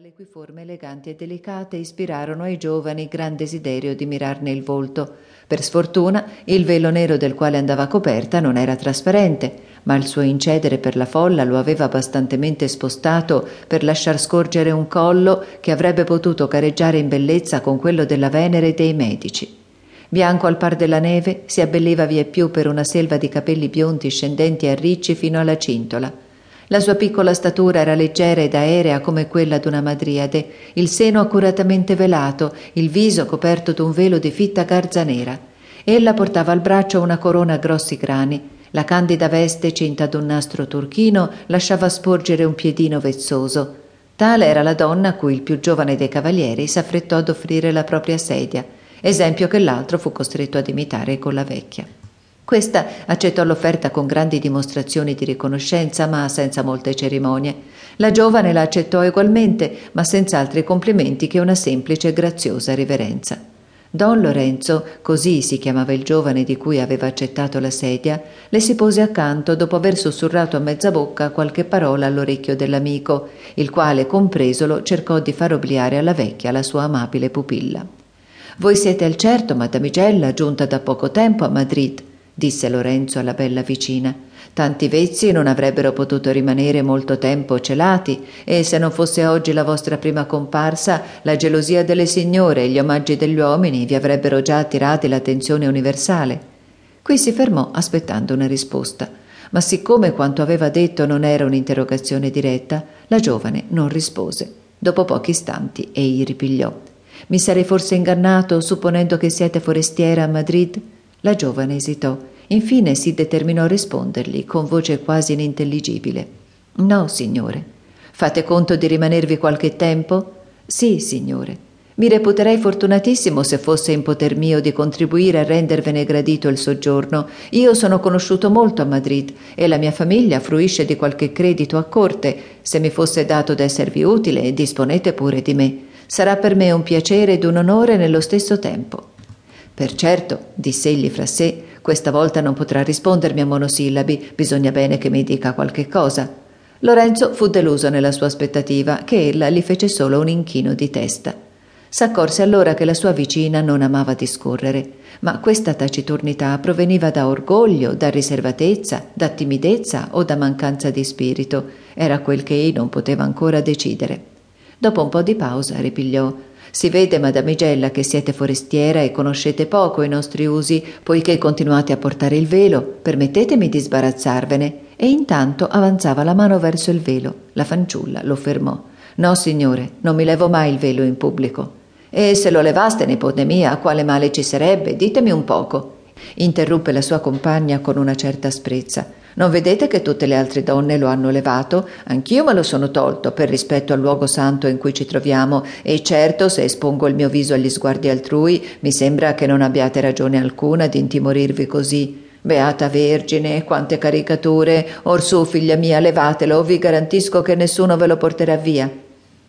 le cui forme eleganti e delicate ispirarono ai giovani gran desiderio di mirarne il volto. Per sfortuna il velo nero del quale andava coperta non era trasparente, ma il suo incedere per la folla lo aveva abbastantemente spostato per lasciar scorgere un collo che avrebbe potuto careggiare in bellezza con quello della Venere dei Medici. Bianco al par della neve, si abbelliva vieppiù per una selva di capelli biondi scendenti a ricci fino alla cintola la sua piccola statura era leggera ed aerea come quella d'una madriade, il seno accuratamente velato, il viso coperto d'un velo di fitta garza nera. Ella portava al braccio una corona a grossi grani. La candida veste cinta d'un nastro turchino lasciava sporgere un piedino vezzoso. Tale era la donna a cui il più giovane dei cavalieri s'affrettò ad offrire la propria sedia, esempio che l'altro fu costretto ad imitare con la vecchia. Questa accettò l'offerta con grandi dimostrazioni di riconoscenza, ma senza molte cerimonie. La giovane la accettò egualmente, ma senza altri complimenti che una semplice e graziosa riverenza. Don Lorenzo, così si chiamava il giovane di cui aveva accettato la sedia, le si pose accanto dopo aver sussurrato a mezza bocca qualche parola all'orecchio dell'amico, il quale, compresolo, cercò di far obliare alla vecchia la sua amabile pupilla. Voi siete al certo, madamigella, giunta da poco tempo a Madrid disse Lorenzo alla bella vicina. Tanti vezzi non avrebbero potuto rimanere molto tempo celati, e se non fosse oggi la vostra prima comparsa, la gelosia delle signore e gli omaggi degli uomini vi avrebbero già attirati l'attenzione universale. Qui si fermò aspettando una risposta, ma siccome quanto aveva detto non era un'interrogazione diretta, la giovane non rispose. Dopo pochi istanti egli ripigliò. Mi sarei forse ingannato supponendo che siete forestiera a Madrid? La giovane esitò. Infine si determinò a rispondergli con voce quasi inintelligibile. No, signore. Fate conto di rimanervi qualche tempo? Sì, signore. Mi reputerei fortunatissimo se fosse in poter mio di contribuire a rendervene gradito il soggiorno. Io sono conosciuto molto a Madrid e la mia famiglia fruisce di qualche credito a corte. Se mi fosse dato d'esservi utile, disponete pure di me. Sarà per me un piacere ed un onore nello stesso tempo. Per certo, disse egli fra sé, questa volta non potrà rispondermi a monosillabi, bisogna bene che mi dica qualche cosa. Lorenzo fu deluso nella sua aspettativa, che ella gli fece solo un inchino di testa. S'accorse allora che la sua vicina non amava discorrere, ma questa taciturnità proveniva da orgoglio, da riservatezza, da timidezza o da mancanza di spirito. Era quel che egli non poteva ancora decidere. Dopo un po' di pausa ripigliò si vede, madamigella, che siete forestiera e conoscete poco i nostri usi, poiché continuate a portare il velo. Permettetemi di sbarazzarvene. E intanto avanzava la mano verso il velo. La fanciulla lo fermò. No, signore, non mi levo mai il velo in pubblico. E se lo levaste, nipote mia, quale male ci sarebbe? Ditemi un poco. Interruppe la sua compagna con una certa asprezza. Non vedete che tutte le altre donne lo hanno levato? Anch'io me lo sono tolto per rispetto al luogo santo in cui ci troviamo e certo se espongo il mio viso agli sguardi altrui mi sembra che non abbiate ragione alcuna di intimorirvi così. Beata Vergine, quante caricature! Orsù, figlia mia, levatelo, vi garantisco che nessuno ve lo porterà via.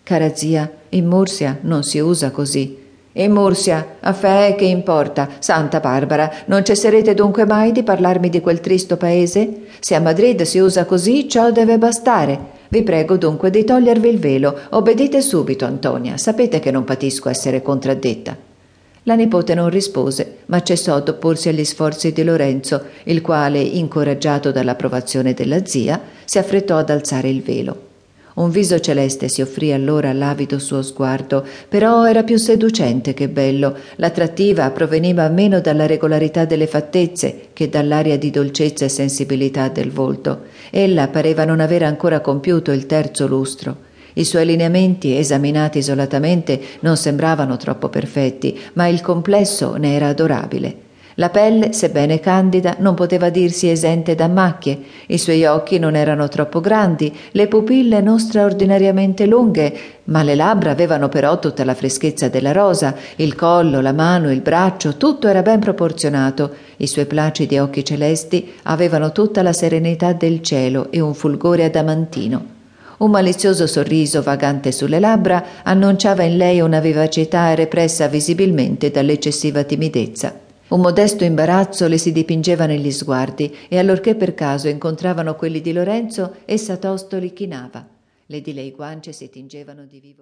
Cara zia, in Mursia non si usa così. E Mursia, a fe che importa, Santa Barbara, non cesserete dunque mai di parlarmi di quel tristo paese? Se a Madrid si usa così, ciò deve bastare. Vi prego dunque di togliervi il velo. Obbedite subito, Antonia. Sapete che non patisco essere contraddetta. La nipote non rispose, ma cessò d'opporsi agli sforzi di Lorenzo, il quale, incoraggiato dall'approvazione della zia, si affrettò ad alzare il velo. Un viso celeste si offrì allora all'avido suo sguardo, però era più seducente che bello. L'attrattiva proveniva meno dalla regolarità delle fattezze che dall'aria di dolcezza e sensibilità del volto. Ella pareva non avere ancora compiuto il terzo lustro. I suoi lineamenti, esaminati isolatamente, non sembravano troppo perfetti, ma il complesso ne era adorabile. La pelle, sebbene candida, non poteva dirsi esente da macchie, i suoi occhi non erano troppo grandi, le pupille non straordinariamente lunghe, ma le labbra avevano però tutta la freschezza della rosa, il collo, la mano, il braccio, tutto era ben proporzionato, i suoi placidi occhi celesti avevano tutta la serenità del cielo e un fulgore adamantino. Un malizioso sorriso vagante sulle labbra annunciava in lei una vivacità repressa visibilmente dall'eccessiva timidezza. Un modesto imbarazzo le si dipingeva negli sguardi e allorché per caso incontravano quelli di Lorenzo, essa tosto li chinava. Le di lei guance si tingevano di vivo